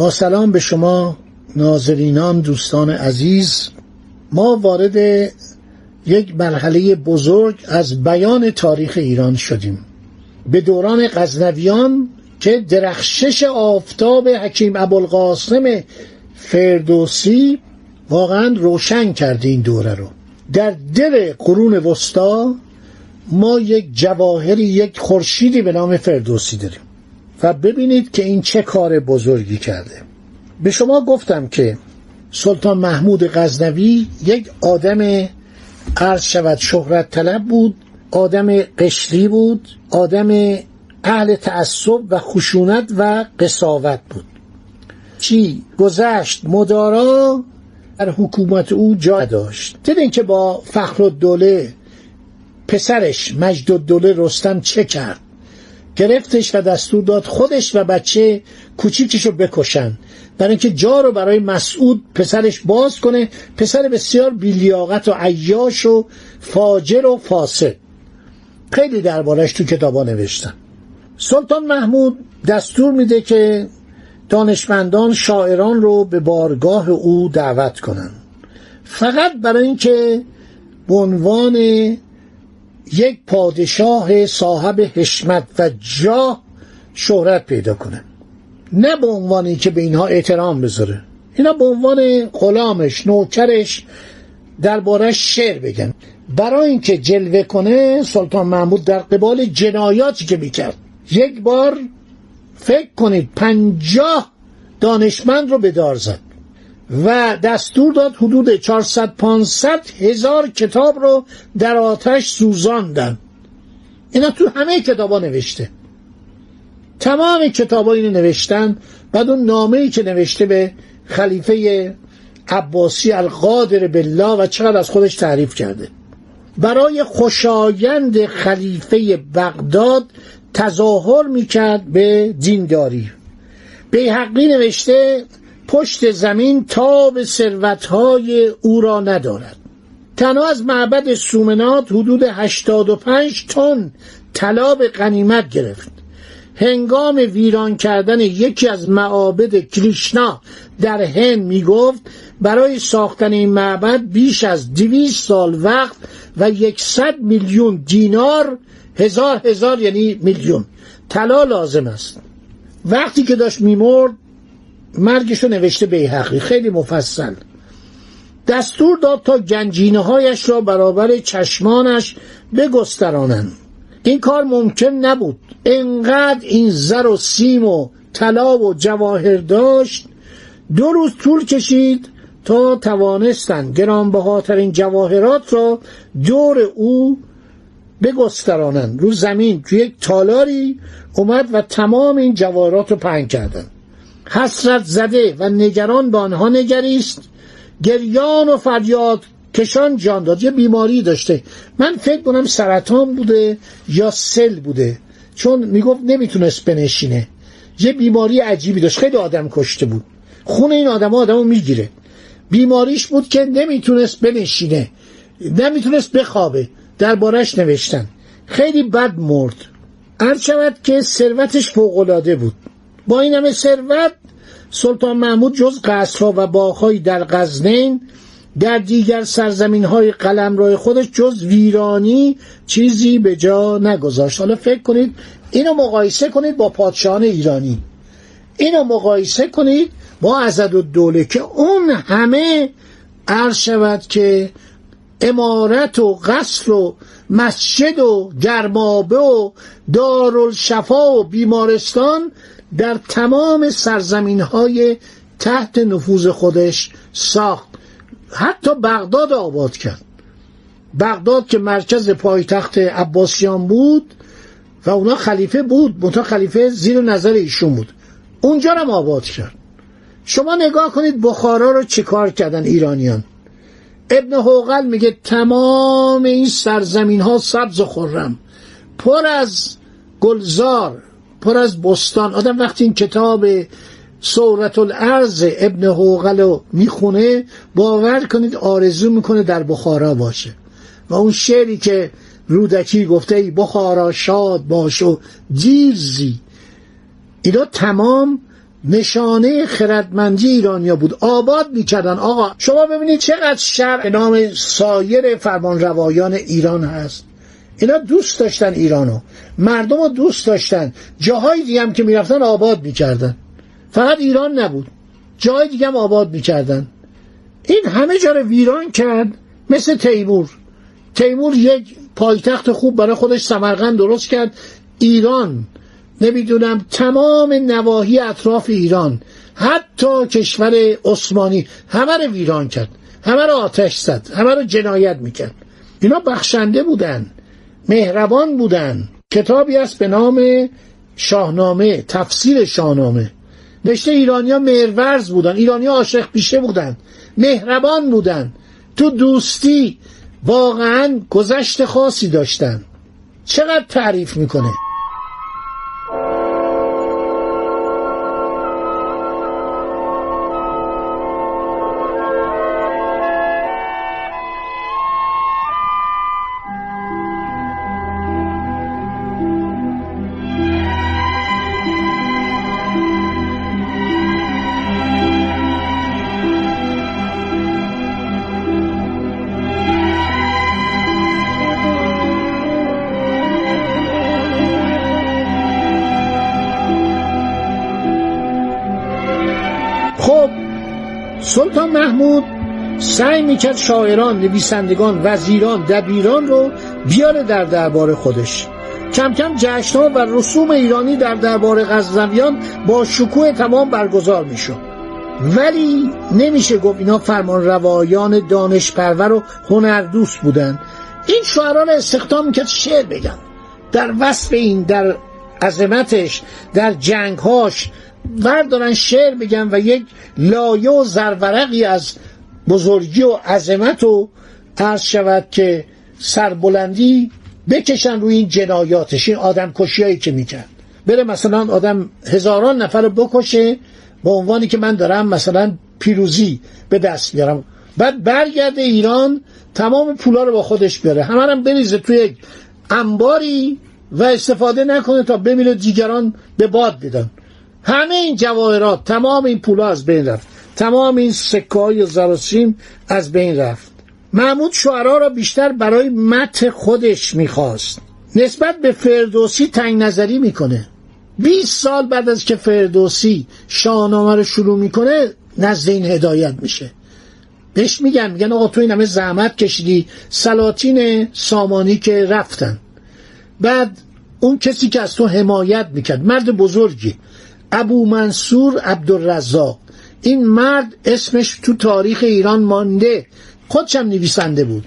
با سلام به شما ناظرینان دوستان عزیز. ما وارد یک مرحله بزرگ از بیان تاریخ ایران شدیم. به دوران غزنویان که درخشش آفتاب حکیم ابوالقاسم فردوسی واقعا روشن کرده این دوره رو. در دل قرون وسطا ما یک جواهری یک خورشیدی به نام فردوسی داریم. و ببینید که این چه کار بزرگی کرده. به شما گفتم که سلطان محمود غزنوی یک آدم عرض شود شهرت طلب بود آدم قشری بود آدم اهل تعصب و خشونت و قصاوت بود. چی گذشت مدارا در حکومت او جا داشت دیدین که با فخر الدوله پسرش مجد الدوله رستم چه کرد؟ گرفتش و دستور داد خودش و بچه کوچیکش رو بکشن. برای اینکه جا رو برای مسعود پسرش باز کنه. پسر بسیار بیلیاقت و عیاش و فاجر و فاسد خیلی دربارش تو کتابا نوشتن. سلطان محمود دستور میده که دانشمندان شاعران رو به بارگاه او دعوت کنند فقط برای اینکه به عنوان یک پادشاه صاحب حشمت و جاه شهرت پیدا کنه. نه به عنوان که به اینها احترام بذاره. اینا به عنوان غلامش نوکرش دربارش شعر بگن. برای اینکه جلوه کنه سلطان محمود در قبال جنایاتی که می‌کرد. یک بار فکر کنید پنجاه دانشمند رو به دار زد. و دستور داد حدود 400 500 هزار کتاب رو در آتش سوزاندن. اینا تو همه کتابا نوشته. تمام کتابا اینو نوشتن. بعد اون نامه ای که نوشته به خلیفه عباسی القادر بالله و چقدر از خودش تعریف کرده. برای خوشایند خلیفه بغداد تظاهر می‌کرد به دینداری. بیحقی نوشته پشت زمین تاب ثروتهای او را ندارد. تنها از معبد سومنات حدود 85 تن طلا به غنیمت گرفت. هنگام ویران کردن یکی از معابد کریشنا در هند می‌گفت برای ساختن این معبد بیش از دویست سال وقت و یکصد میلیون دینار هزار هزار یعنی میلیون طلا لازم است. وقتی که داشت میمرد مرگشو نوشته بیحقی خیلی مفصل. دستور داد تا گنجینه هایش را برابر چشمانش بگسترانند. این کار ممکن نبود. انقدر این زر و سیم و طلا و جواهر داشت دو روز طول کشید تا توانستند گرانبهاترین جواهرات را دور او بگسترانند. رو زمین تو یک تالاری اومد و تمام این جواهرات رو پنگ کردن حسرت زده و نگران به آنها نگریست. گریان و فریاد کشان جان داد. یه بیماری داشته. من فکر کنم سرطان بوده یا سل بوده. چون می‌گفت نمی‌تونست بنشینه. یه بیماری عجیبی داشت. خیلی آدم کشته بود. خون این آدم آدمو می‌گیره. بیماریش بود که نمی‌تونست بنشینه. نمی‌تونست بخوابه. دربارش نوشتن. خیلی بد مرد. هر شود که ثروتش فوقالعاده بود. با این همه ثروت سلطان محمود جز قصرها و باغهایی در غزنین در دیگر سرزمین های قلمرو خودش جز ویرانی چیزی به جا نگذاشت. حالا فکر کنید اینو مقایسه کنید با پادشاهان ایرانی. اینو مقایسه کنید با عزد و دوله که اون همه عرض شود که امارت و قصر و مسجد و گرمابه و دارالشفا و بیمارستان در تمام سرزمین های تحت نفوذ خودش ساخت. حتی بغداد آباد کرد. بغداد که مرکز پایتخت عباسیان بود و اونا خلیفه بود منتها خلیفه زیر نظر ایشون بود. اونجا رو آباد کرد. شما نگاه کنید بخارا رو چیکار کردن ایرانیان؟ ابن حوقل میگه تمام این سرزمین ها سبز و خرم. پر از گلزار پر از بستان. آدم وقتی این کتاب سورت الارض ابن حوقل رو می‌خونه باور کنید آرزو می‌کنه در بخارا باشه. و اون شعری که رودکی گفته بخارا شاد باش و دیرزی اینا تمام نشانه خردمندی ایرانیا بود. آباد می‌کردن. آقا شما ببینید چقدر شر نام سایر فرمان روایان ایران هست. اینا دوست داشتن ایرانو. مردم رو دوست داشتن. جاهای دیگه هم که می‌رفتن آباد می‌کردن. فقط ایران نبود. جای دیگه هم آباد می‌کردن. این همه جا رو ویران کرد مثل تیمور. تیمور یک پایتخت خوب برای خودش سمرقند درست کرد. ایران نمی‌دونم تمام نواحی اطراف ایران حتی کشور عثمانی همه رو ویران کرد همه رو آتش زد همه رو جنایت می‌کرد. اینا بخشنده بودن مهربان بودن. کتابی است به نام شاهنامه تفسیر شاهنامه. نشته ایرانیا مهرورز بودن ایرانیا عاشق پیشه بودن مهربان بودن. تو دوستی واقعا گذشت خاصی داشتن. چقدر تعریف می‌کنه؟ سعی می‌کرد شاعران نویسندگان وزیران دبیران رو بیاره در دربار خودش. کم کم جشنها و رسوم ایرانی در دربار غزنویان با شکوه تمام برگزار می‌شد. ولی نمیشه گفت اینا فرمان روایان دانشپرور و هنردوست بودن. این شعران استخدام می‌کرد شعر بگن. در وصف این در عظمتش در جنگهاش وردارن شعر بگن و یک لایه و زرورقی از بزرگی و عظمت و عرض شود که سربلندی بکشن روی این جنایاتش این آدم کشیایی که می‌کرد. بره مثلا آدم هزاران نفر بکشه با عنوانی که من دارم مثلا پیروزی به دست میارم بعد برگرده ایران تمام پولا رو با خودش بیاره. همه هم بریزه توی یک انباری و استفاده نکنه تا بمیره دیگران به باد بدن. همه این جواهرات تمام این پولا از بین رفت. تمام این سکه های زراسیم از بین رفت. محمود شعرا را بیشتر برای مت خودش می‌خواست. نسبت به فردوسی تنگ نظری می‌کنه. 20 سال بعد از که فردوسی شاهنامه رو شروع می‌کنه نزد این هدایت میشه. بهش میگن میگن آقا تو این همه زحمت کشیدی سلاطین سامانی که رفتن. بعد اون کسی که از تو حمایت می‌کرد مرد بزرگی ابو منصور عبدالرزاق. این مرد اسمش تو تاریخ ایران مانده. خودشم نویسنده بود.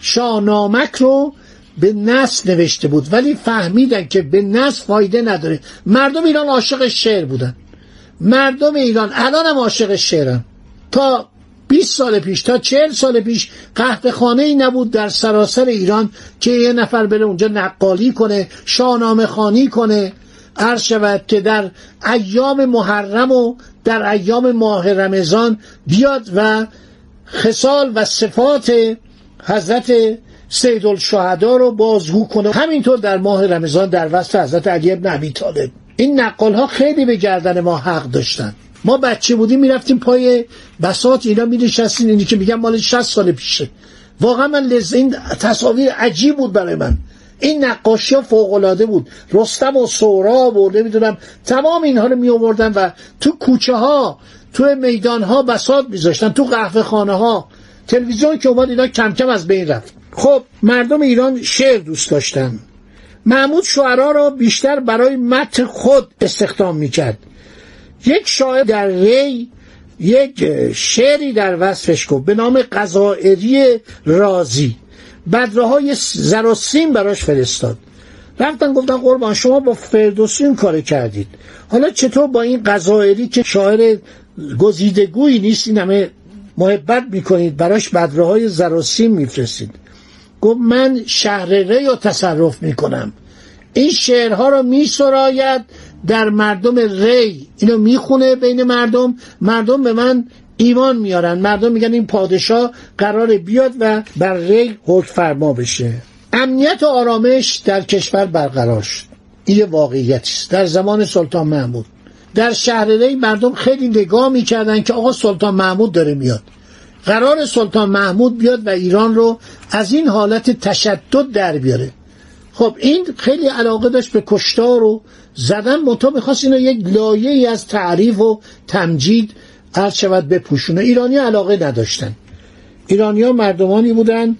شاهنامک رو به نصف نوشته بود ولی فهمیدن که به نصف فایده نداره. مردم ایران عاشق شعر بودن. مردم ایران الان هم عاشق شعرن. تا 20 سال پیش تا 40 سال پیش قهوه خانه ای نبود در سراسر ایران که یه نفر بره اونجا نقالی کنه شاهنامه خانی کنه. عرض شود که در ایام محرم و در ایام ماه رمضان بیاد و خصال و صفات حضرت سید الشهدا رو بازگو کنه. همینطور در ماه رمضان در وصف حضرت علی ابن ابی طالب. این نقال ها خیلی به گردن ما حق داشتن. ما بچه بودیم می‌رفتیم پای بساط اینا می نشستیم اینی که میگم مال 60 سال پیشه. واقعا من لذت این تصاویر عجیب بود برای من. این نقاشی ها فوق بود. رستم و سوراب و نمی‌دونم تمام اینها رو می آوردن و تو کوچه ها تو میدان ها بساط میذاشتن تو قهوه خانه ها. تلویزیون که اومد اینا کم کم از بین رفت. خب مردم ایران شعر دوست داشتن. محمود شعرا را بیشتر برای متن خود استخدام می‌کرد. یک شاعر در ری یک شعری در وصفش گفت به نام قضائری رازی. بدره های زراسیم براش فرستاد. رفتن گفتن قربان شما با فردوسی کار کردید. حالا چطور با این قضایری که شاعر گزیدگویی نیست این همه محبت می‌کنید براش بدره های زراسیم میفرستید؟ گفت من شهر ری رو تصرف می‌کنم. این شعرها رو میسراید در مردم ری. اینو می‌خونه بین مردم. مردم به من ایمان میارن. مردم میگن این پادشاه قرار بیاد و بر ری حکم فرما بشه. امنیت و آرامش در کشور برقرار شد. این یه واقعیتی است. در زمان سلطان محمود. در شهر ری مردم خیلی نگاه می‌کردن که آقا سلطان محمود داره میاد. قرار سلطان محمود بیاد و ایران رو از این حالت تشدد در بیاره. خب این خیلی علاقه داشت به کشتار و زدن منتها می‌خواست اینو یک لایه ای از تعریف و تمجید عرض شود بپوشونه ایرانی علاقه نداشتن. ایرانی ها مردمانی بودن.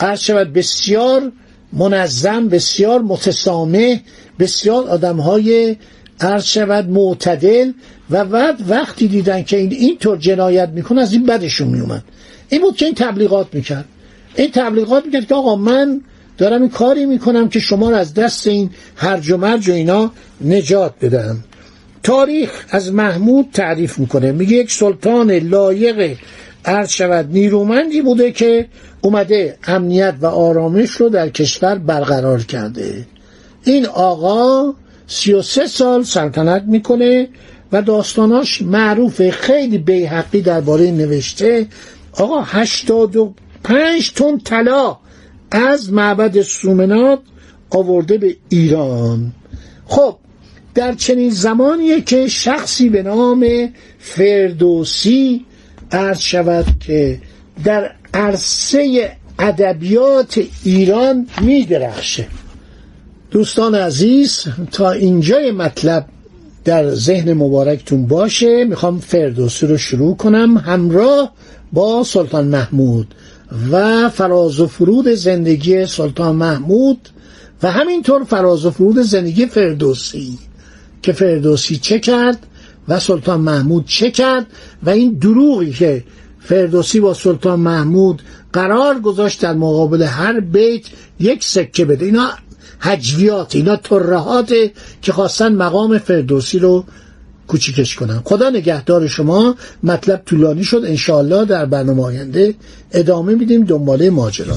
عرض شود بسیار منظم بسیار متسامح بسیار آدم های عرض شود معتدل و بعد وقتی دیدن که این اینطور جنایت می‌کنه از این بدشون میومد این بود که این تبلیغات می‌کرد. این تبلیغات می‌کرد که آقا من دارم این کاری می‌کنم که شما رو از دست این هرج و مرج و اینا نجات بدم تاریخ از محمود تعریف می‌کنه. میگه یک سلطان لایق عرض شود نیرومندی بوده که اومده امنیت و آرامش رو در کشور برقرار کرده. این آقا سی و سه سال سلطنت می‌کنه و داستاناش معروفه خیلی بیحقی درباره نوشته. آقا هشتاد و پنج تن طلا از معبد سومنات آورده به ایران. خب در چنین زمانیه که شخصی به نام فردوسی عرض شود که در عرصه ادبیات ایران می درخشه دوستان عزیز تا اینجای مطلب در ذهن مبارکتون باشه می‌خوام فردوسی رو شروع کنم همراه با سلطان محمود و فراز و فرود زندگی سلطان محمود و همینطور فراز و فرود زندگی فردوسی. که فردوسی چه کرد و سلطان محمود چه کرد و این دروغی که فردوسی با سلطان محمود قرار گذاشت در مقابل هر بیت یک سکه بده. اینا حجویات اینا ترهات که خواستن مقام فردوسی رو کوچیکش کنم خدا نگهدار شما مطلب طولانی شد. انشاالله در برنامه آینده ادامه میدیم. دنباله ماجرا.